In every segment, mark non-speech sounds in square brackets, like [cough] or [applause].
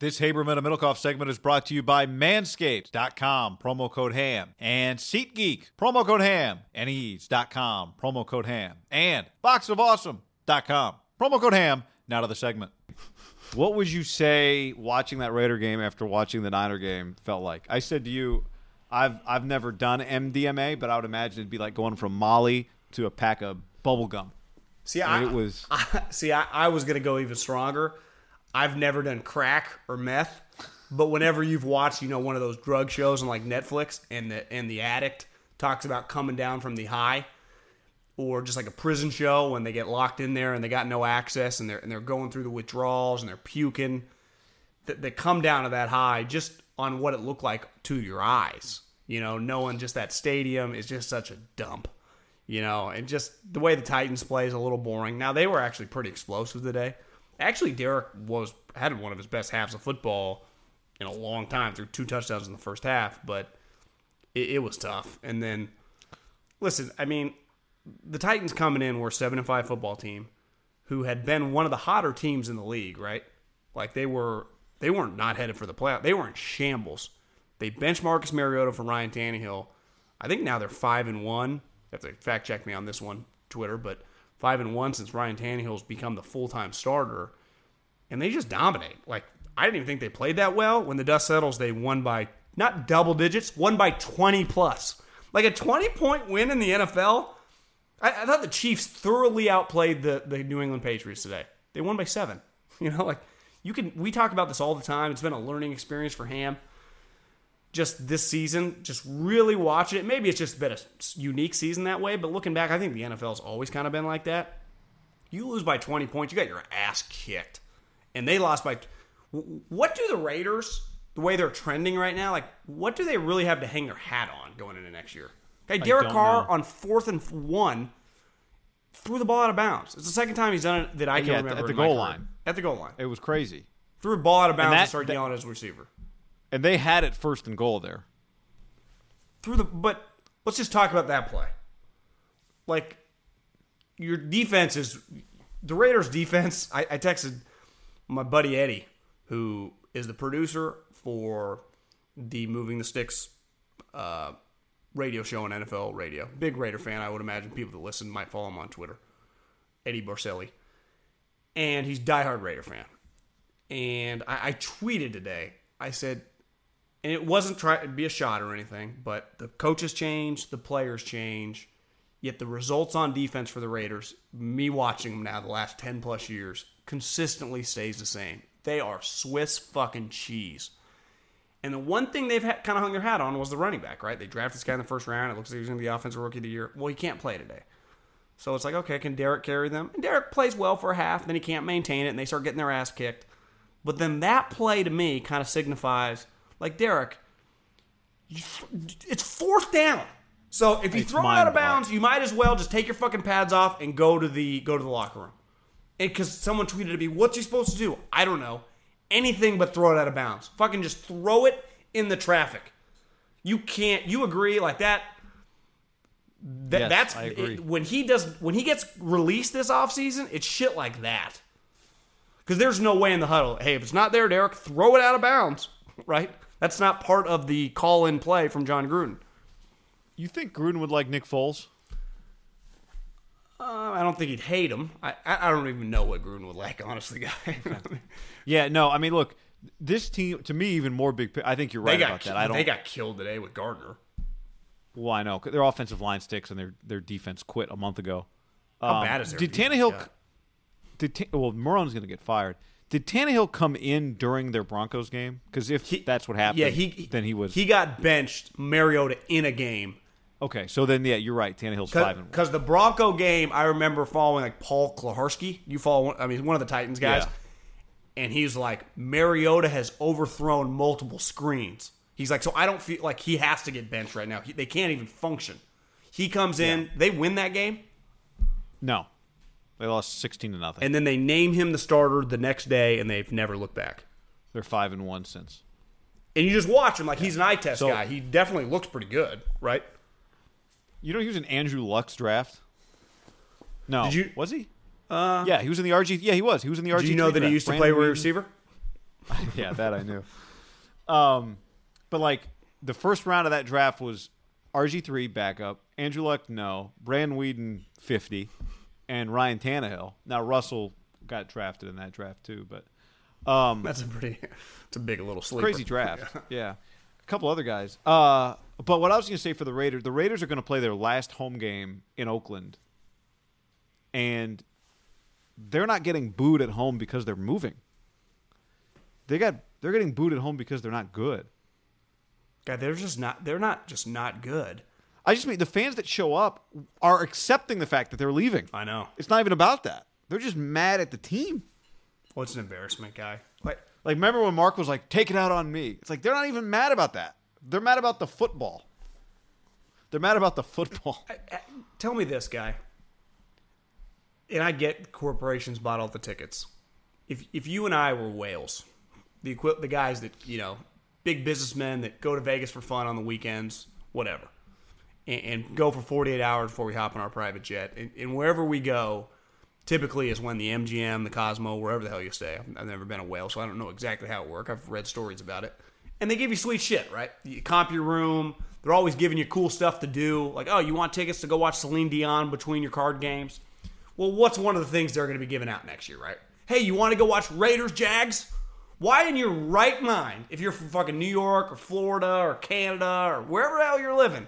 This Haberman and Middlekauff segment is brought to you by Manscaped.com, promo code HAM, and SeatGeek, promo code HAM, and Ease.com, promo code HAM, and BoxOfAwesome.com, promo code HAM. Now to the segment. What would you say watching that Raider game after watching the Niner game felt like? I said to you, I've I've never done MDMA, but I would imagine it'd be like going from Molly to a pack of bubble gum. See, And I, it was I, see, I, I was gonna go even stronger. I've never done crack or meth, but whenever you've watched, you know, one of those drug shows on like Netflix, and the and the addict talks about coming down from the high, or just like a prison show when they get locked in there and they got no access and they're and they're going through the withdrawals and they're puking. That they come down to that high just on what it looked like to your eyes. You know, knowing just that stadium is just such a dump. You know, and just the way the Titans play is a little boring. Now they were actually pretty explosive today. Actually, Derek was had one of his best halves of football in a long time through two touchdowns in the first half, but it, it was tough. And then, listen, I mean, the Titans coming in were seven and five football team who had been one of the hotter teams in the league, right? Like they were, they weren't not headed for the playoff. They were in shambles. They benched Marcus Mariota for Ryan Tannehill. I think now they're five and one. Have to fact check me on this one, Twitter, but five and one since Ryan Tannehill's become the full time starter, and they just dominate. Like I didn't even think they played that well. When the dust settles, they won by not double digits, won by twenty plus. Like a twenty point win in the NFL. I, I thought the Chiefs thoroughly outplayed the the New England Patriots today. They won by seven. [laughs] You know, like you can. We talk about this all the time. It's been a learning experience for Ham just this season, just really watching it. Maybe it's just been a unique season that way, but looking back, I think the NFL's always kind of been like that. You lose by 20 points, you got your ass kicked. And they lost by. What do the Raiders, the way they're trending right now, like, what do they really have to hang their hat on going into next year? Okay, Derek Carr know. on fourth and one threw the ball out of bounds. It's the second time he's done it that I can Yeah, at the- remember. at the goal line. At the goal line. it was crazy. Threw a ball out of bounds and, that- started that- yelling at his receiver. And they had it first and goal there. through the but let's just talk about that play. Like your defense is the Raiders defense. I, I texted my buddy Eddie, who is the producer for the Moving the Sticks uh, radio show on NFL radio. Big Raider fan, I would imagine people that listen might follow him on Twitter. Eddie Borselli. And he's diehard Raider fan. And I, I tweeted today, I said, and it wasn't try to be a shot or anything, but the coaches change, the players change, yet the results on defense for the Raiders, me watching them now the last 10 plus years, consistently stays the same. They are Swiss fucking cheese. And the one thing they've had, kind of hung their hat on was the running back, right? They drafted this guy in the first round. It looks like he's going to be the offensive rookie of the year. Well, he can't play today. So it's like, okay, can Derek carry them? And Derek plays well for a half, then he can't maintain it, and they start getting their ass kicked. But then that play to me kind of signifies, like Derek, you, it's fourth down. So if you It's throw it out of bounds, you might as well just take your fucking pads off and go to the go to the locker room. And because someone tweeted at me, "What's he supposed to do?" I don't know. Anything but throw it out of bounds. Fucking just throw it in the traffic. You can't. You agree like that? That Yes, that's I agree. it- when he does when he gets released this offseason, it's shit like that. Because there's no way in the huddle. Hey, if it's not there, Derek, throw it out of bounds. [laughs] Right? That's not part of the call in play from Jon Gruden. You think Gruden would like Nick Foles? Uh, I don't think he'd hate him. I, I don't even know what Gruden would like, honestly, [laughs] guy. [laughs] Yeah, no. I mean, look, this team to me even more big. I think you're right about that. I don't. they got killed today with Gardner. well, I know their offensive line sticks and their their defense quit a month ago. How Um, bad is their Did defense Tannehill? got? Did well, Marrone's going to get fired. Did Tannehill come in during their Broncos game? Because if He- that's what happened, Yeah, he then he was he got benched Mariota in a game okay. So then, yeah, you're right. Tannehill's five and because the Bronco game I remember following like Paul Kuharsky. You follow? one- I mean, one of the Titans guys, Yeah. and he's like Mariota has overthrown multiple screens. He's like, so I don't feel like he has to get benched right now. He, they can't even function. He comes in, they win that game, No, they lost sixteen to nothing. and then they name him the starter the next day, and they've never looked back. They're five and one since. And you just watch him like he's an eye test So- guy. He definitely looks pretty good, right? You know, he was in Andrew Luck's draft. No, Did you- was he? Uh, yeah, he was in the RG. Yeah, he was. He was in the RG. Do you know that he used to play wide receiver? [laughs] yeah, that I knew. Um, but like the first round of that draft was RG three backup, Andrew Luck no, Brandon Weeden fifty, and Ryan Tannehill. Now Russell got drafted in that draft too, but um, That's a pretty, it's a big little sleeper. crazy draft. [laughs] yeah. A couple other guys. Uh, but what I was going to say for the Raiders, the Raiders are going to play their last home game in Oakland, and they're not getting booed at home because they're moving. They got they're getting booed at home because they're not good. God, they're just not. They're not just not good. I just mean the fans that show up are accepting the fact that they're leaving. I know. It's not even about that. They're just mad at the team. What's an embarrassment, guy? Like, Like remember when Mark was like, "Take it out on me." It's like they're not even mad about that. They're mad about the football. They're mad about the football. [laughs] I- tell me this, guy. And I get corporations bought all the tickets. If if you and I were whales, the equi- the guys that you know, big businessmen that go to Vegas for fun on the weekends, whatever, and, and go for forty eight hours before we hop on our private jet, and, and wherever we go, typically is when the MGM, the Cosmo, wherever the hell you stay. I've never been a whale, so I don't know exactly how it works. I've read stories about it, and they give you sweet shit, right? You comp your room. They're always giving you cool stuff to do, like oh, you want tickets to go watch Celine Dion between your card games. Well, what's one of the things they're going to be giving out next year, right? Hey, you want to go watch Raiders Jags? Why in your right mind, if you're from fucking New York or Florida or Canada or wherever the hell you're living,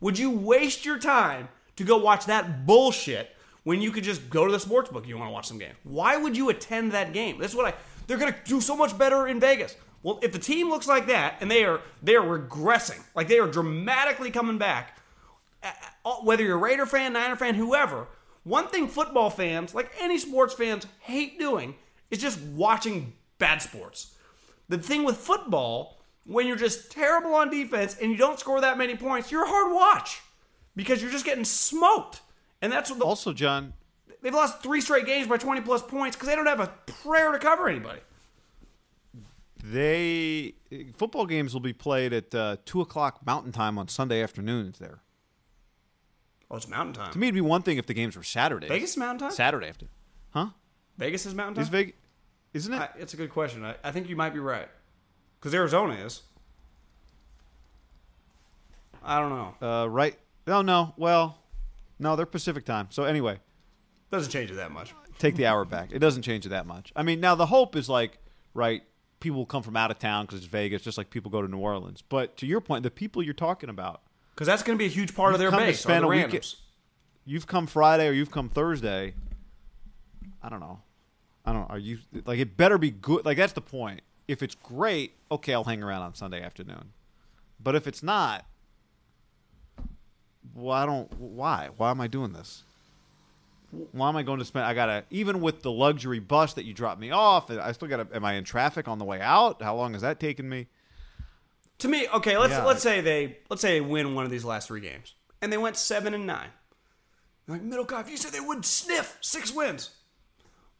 would you waste your time to go watch that bullshit when you could just go to the sports book you want to watch some game? Why would you attend that game? That's what I they're going to do so much better in Vegas. Well, if the team looks like that and they are they are regressing, like they are dramatically coming back, whether you're a Raider fan, Niner fan, whoever, one thing football fans, like any sports fans, hate doing is just watching bad sports. The thing with football, when you're just terrible on defense and you don't score that many points, you're a hard watch because you're just getting smoked. And that's what the, Also, John, they've lost three straight games by 20 plus points because they don't have a prayer to cover anybody. they football games will be played at uh, two o'clock Mountain Time on Sunday afternoons. There, Oh, it's Mountain Time. to me, it'd be one thing if the games were Saturday. Vegas Mountain Time? Saturday after, huh? Vegas is Mountain Time? Is Vegas? Isn't it? I, it's a good question. I, I think you might be right because Arizona is. I don't know. uh, right? No, no. Well, no, they're Pacific time. So anyway, Doesn't change it that much. take the hour back. It doesn't change it that much. I mean, now the hope is like, right? People will come from out of town because it's Vegas, just like people go to New Orleans. But to your point, the people you're talking about, Because that's going to be a huge part of their base. spend the a week- you've come Friday or you've come Thursday. I don't know. I don't. Are you like it? Better be good. Like that's the point. If it's great, okay, I'll hang around on Sunday afternoon. But if it's not, well, I don't. Why? Why am I doing this? Why am I going to spend? I gotta even with the luxury bus that you dropped me off. I still gotta. Am I in traffic on the way out? How long has that taken me? To me, okay, let's Yeah. let's say they let's say they win one of these last three games, and they went seven and nine. Like Middlekauff, you said they would sniff six wins.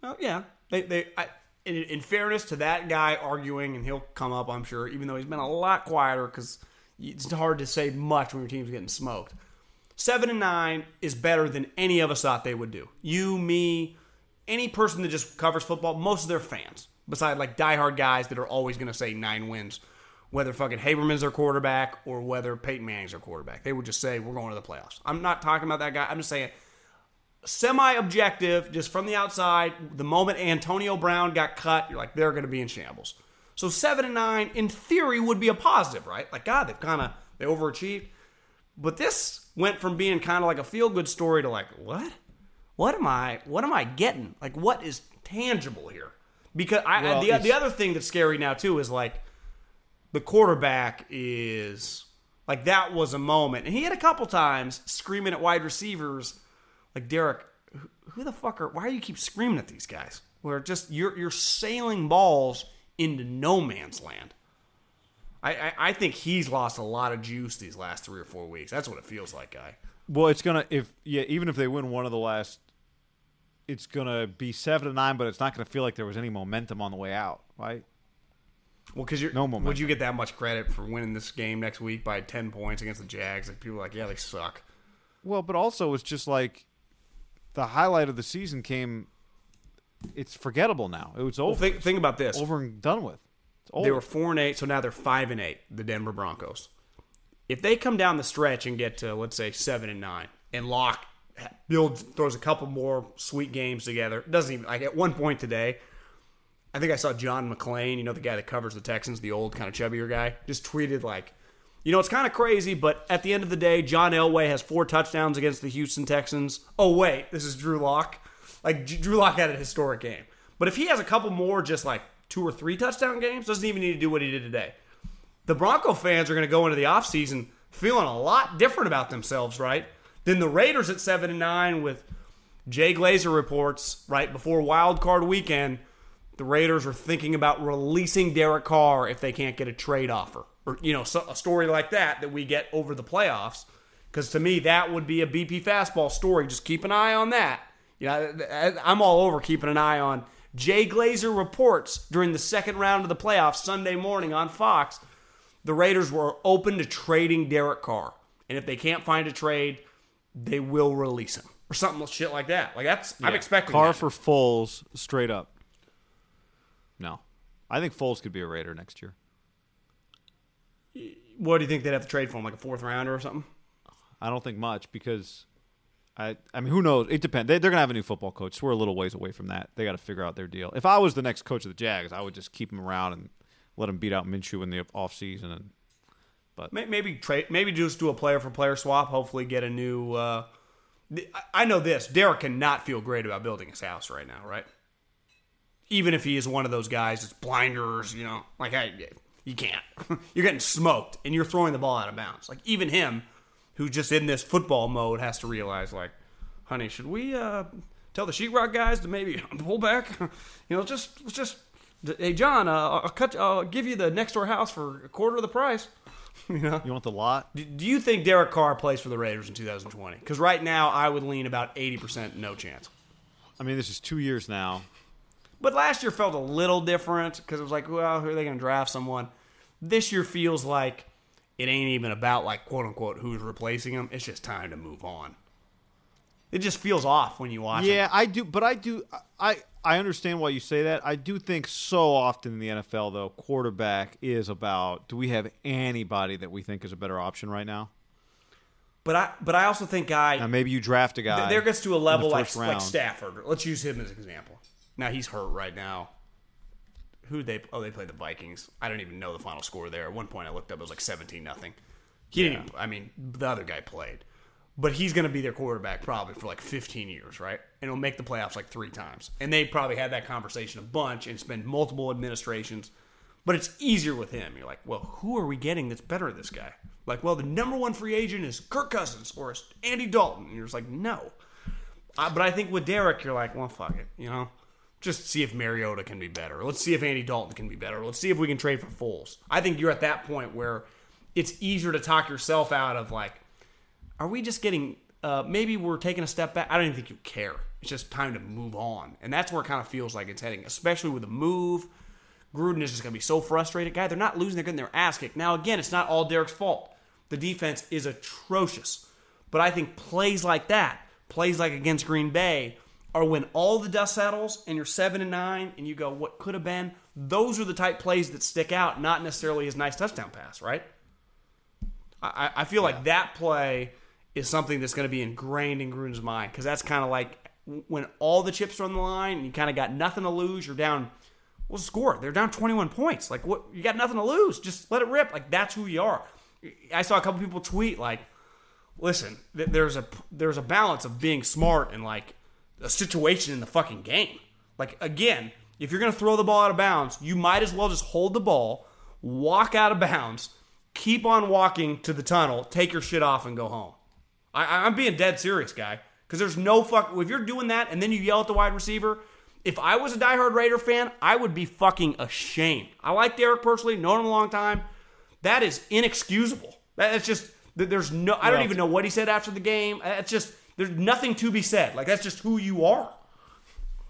Well, yeah, they they. I, in, in fairness to that guy arguing, and he'll come up, I'm sure, even though he's been a lot quieter because it's hard to say much when your team's getting smoked. Seven and nine is better than any of us thought they would do. You, me, any person that just covers football, most of their fans, besides like diehard guys that are always going to say nine wins, whether fucking Haberman's their quarterback or whether Peyton Manning's their quarterback. They would just say, we're going to the playoffs. I'm not talking about that guy. I'm just saying, semi objective, just from the outside, the moment Antonio Brown got cut, you're like, they're going to be in shambles. So seven and nine, in theory, would be a positive, right? Like, God, they've kind of, they overachieved. But this went from being kind of like a feel good story to like, what? What am I? What am I getting? Like, what is tangible here? Because I, Well, the, the other thing that's scary now too is like the quarterback is like that was a moment, and he had a couple times screaming at wide receivers, like Derek, who, the fuck are? Why do you keep screaming at these guys? Where just you're you're sailing balls into no man's land. I, I, I think he's lost a lot of juice these last three or four weeks. That's what it feels like, guy. Well, it's gonna if yeah, even if they win one of the last, it's gonna be seven to nine, but it's not gonna feel like there was any momentum on the way out, right? Well, because you're No momentum. would you get that much credit for winning this game next week by ten points against the Jags? Like people are like, yeah, they suck. Well, but also it's just like the highlight of the season came. It's forgettable now. It was Well, over, think think about this. over and done with. They were four and eight, so now they're five and eight. The Denver Broncos. If they come down the stretch and get to let's say seven and nine, and Lock builds throws a couple more sweet games together, doesn't even like at one point today. I think I saw John McClain, you know the guy that covers the Texans, the old kind of chubbier guy, just tweeted like, you know it's kind of crazy, but at the end of the day, John Elway has four touchdowns against the Houston Texans. Oh wait, this is Drew Lock. Like Drew Lock had a historic game, but if he has a couple more, just like two or three touchdown games, doesn't even need to do what he did today the Bronco fans are going to go into the offseason feeling a lot different about themselves, right? Than the Raiders at 7 and 9 with Jay Glazer reports right before wild card weekend. The Raiders are thinking about releasing Derek Carr if they can't get a trade offer. Or, you know, so, a story like that that we get over the playoffs. Because to me, that would be a BP fastball story. Just keep an eye on that. You know, I'm all over keeping an eye on Jay Glazer reports during the second round of the playoffs Sunday morning on Fox the Raiders were open to trading Derek Carr. And if they can't find a trade, they will release him. Or something shit like that. Like that's I'm expecting Carr that. for Foles straight up. No, I think Foles could be a Raider next year. What do you think they'd have to trade for him? Like a fourth rounder or something? I don't think much because I I mean who knows? It depends. They, they're gonna have a new football coach. So we're a little ways away from that. They got to figure out their deal. If I was the next coach of the Jags, I would just keep him around and let him beat out Minshew in the off season. And May- Maybe trade maybe just do a player for player swap, hopefully get a new uh I- I know this. Derek cannot feel great about building his house right now, right? Even if he is one of those guys that's blinders, you know, like I you can't. [laughs] you're getting smoked and you're throwing the ball out of bounds. Like even him who's just in this football mode has to realize like, honey, should we uh tell the sheetrock guys to maybe pull back? [laughs] you know, just just hey John, uh, I'll cut I'll give you the next door house for a quarter of the price. [laughs] you know? you want the lot? Do- Do you think Derek Carr plays for the Raiders in 2020? Because right now, I would lean about 80% no chance. I mean, this is two years now. But last year felt a little different because it was like, well, who are they going to draft someone? This year feels like it ain't even about, like, quote unquote, who's replacing him. It's just time to move on. It just feels off when you watch it. Yeah, I do, but I do. I I understand why you say that. I do think so often in the NFL though, quarterback is about do we have anybody that we think is a better option right now? But I, but I also think, guy, Now maybe you draft a guy. Th- there gets to a level like, like. Stafford. Let's use him as an example. Now he's hurt right now. Who they? Oh, they played the Vikings. I don't even know the final score there. At one point, I looked up. It was like seventeen nothing. He didn't. I mean, the other guy played, but he's going to be their quarterback probably for like fifteen years, right? And he'll make the playoffs like three times. And they probably had that conversation a bunch and spend multiple administrations. But it's easier with him. You're like, well, who are we getting that's better than this guy? Like, well, the number one free agent is Kirk Cousins or Andy Dalton. And you're just like, no. Uh, but I think with Derek, you're like, well, fuck it, you know, just see if Mariota can be better. Let's see if Andy Dalton can be better. Let's see if we can trade for Foles. I think you're at that point where it's easier to talk yourself out of like, are we just getting uh, maybe we're taking a step back. I don't even think you care. It's just time to move on, and that's where it kind of feels like it's heading, especially with the move. Gruden is just going to be so frustrated. Guy, they're not losing; they're getting their ass kicked. Now, again, it's not all Derek's fault. The defense is atrocious, but I think plays like that, plays like against Green Bay, are when all the dust settles and you're seven and nine, and you go, "What could have been?" Those are the type plays that stick out, not necessarily his nice touchdown pass, right? I, I feel like that play is something that's going to be ingrained in Gruden's mind because that's kind of like when all the chips are on the line and you kind of got nothing to lose. You're down. Well, score. They're down 21 points. Like what? You got nothing to lose. Just let it rip. Like that's who you are. I saw a couple people tweet like, "Listen, there's a there's a balance of being smart and like a situation in the fucking game. Like again, if you're gonna throw the ball out of bounds, you might as well just hold the ball, walk out of bounds, keep on walking to the tunnel, take your shit off, and go home. I, I'm being dead serious, guy. Because there's no fuck. If you're doing that and then you yell at the wide receiver, if I was a diehard Raider fan, I would be fucking ashamed. I like Derek personally, known him a long time. That is inexcusable. That's just there's no. I don't even know what he said after the game. That's just there's nothing to be said. Like that's just who you are.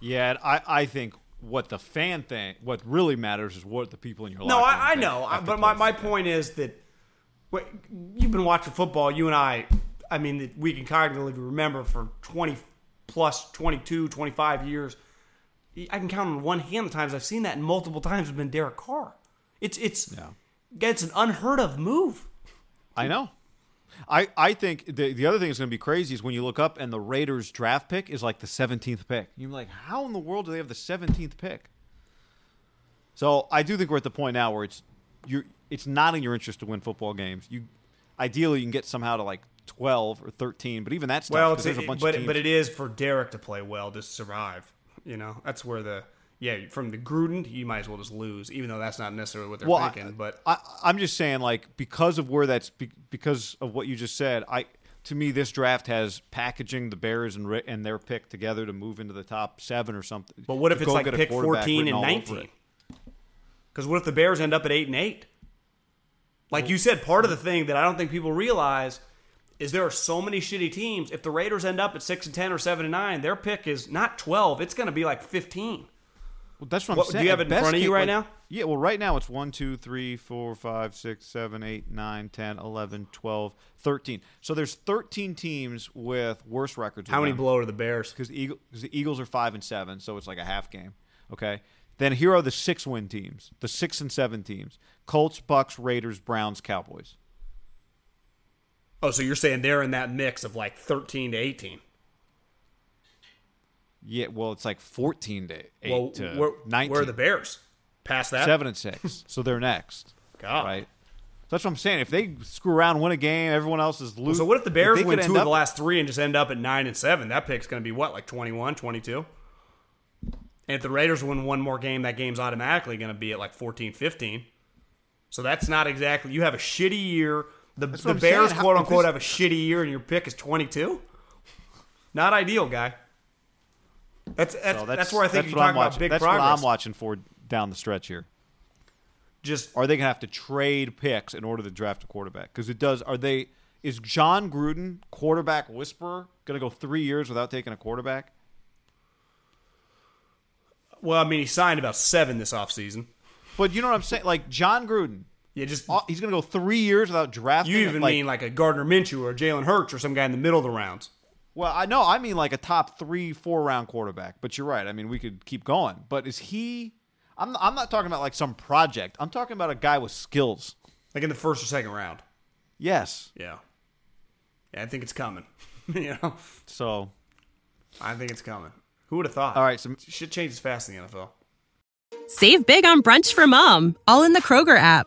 Yeah, I, I think what the fan think, what really matters is what the people in your life. No, I, I know, I- but my, my point is that wait, you've been watching football. You and I, I mean, we can cognitively remember for 20 plus 22, 25 years. I can count on one hand the times I've seen that, and multiple times have been Derek Carr. It's it's Yeah. it's an unheard of move. I know. I, I think the the other thing that's going to be crazy is when you look up and the Raiders draft pick is like the 17th pick. You're like, how in the world do they have the 17th pick? So I do think we're at the point now where it's you it's not in your interest to win football games. You ideally you can get somehow to like 12 or 13, but even that's Well, it's, a bunch but but it is for Derek to play well to survive. You know, that's where the yeah from the Gruden, you might as well just lose, even though that's not necessarily what they're well, thinking. I, but I, I'm just saying, like, because of where that's because of what you just said, I to me this draft has packaging the Bears and and their pick together to move into the top seven or something. But what if it's like pick 14 and 19? Because what if the Bears end up at 8 and 8? Like you said, part of the thing that I don't think people realize is there are so many shitty teams. If the Raiders end up at 6 and 10 or 7 and 9, their pick is not 12, it's going to be like 15. Well, that's what I'm What- do saying. you have it in best front of you right like- now? Yeah. Well, right now it's 1, 2, 3, 4, 5, 6, 7, 8, 9, 10, 11, 12, 13. So there's 13 teams with worse records. How many below are the Bears? because the, Eagle, the Eagles are five and seven, so it's like a half game. Okay. Then here are the six win teams, the six and seven teams: Colts, Bucks, Raiders, Browns, Cowboys. Oh, so you're saying they're in that mix of like 13 to 18. Yeah, well, it's like fourteen to eight Well, to where, nineteen. where are the Bears? Past that? Seven and six, [laughs] so they're next. God. Right. So that's what I'm saying. If they screw around, win a game, everyone else is losing. So what if the Bears they win two of the last three and just end up at 9 and 7? That pick's going to be what, like 21, 22? And if the Raiders win one more game, that game's automatically going to be at like 14, 15. So that's not exactly. You have a shitty year. The, the Bears, saying. Quote if unquote, this- have a shitty year and your pick is 22? Not ideal, guy. That's that's, So that's, where I think that's you what talk I'm about big That's progress. what I'm watching for down the stretch here. Just Are they going to have to trade picks in order to draft a quarterback? Because it does. Are they? Is Jon Gruden, quarterback whisperer, going to go three years without taking a quarterback? well, I mean, he signed about seven this offseason. But you know what I'm saying? Like Jon Gruden, Yeah, just uh, he's going to go three years without drafting. you even like, mean like a Gardner Minshew or Jalen Hurts or some guy in the middle of the rounds. Well, I know. I mean like a top three, four round quarterback. But you're right. I mean, we could keep going. But is he? I'm. I'm not talking about like some project. I'm talking about a guy with skills. like in the first or second round. Yes. Yeah, yeah, I think it's coming. [laughs] you know, So I think it's coming. Who would have thought? all right. So shit changes fast in the NFL. Save big on brunch for mom, all in the Kroger app.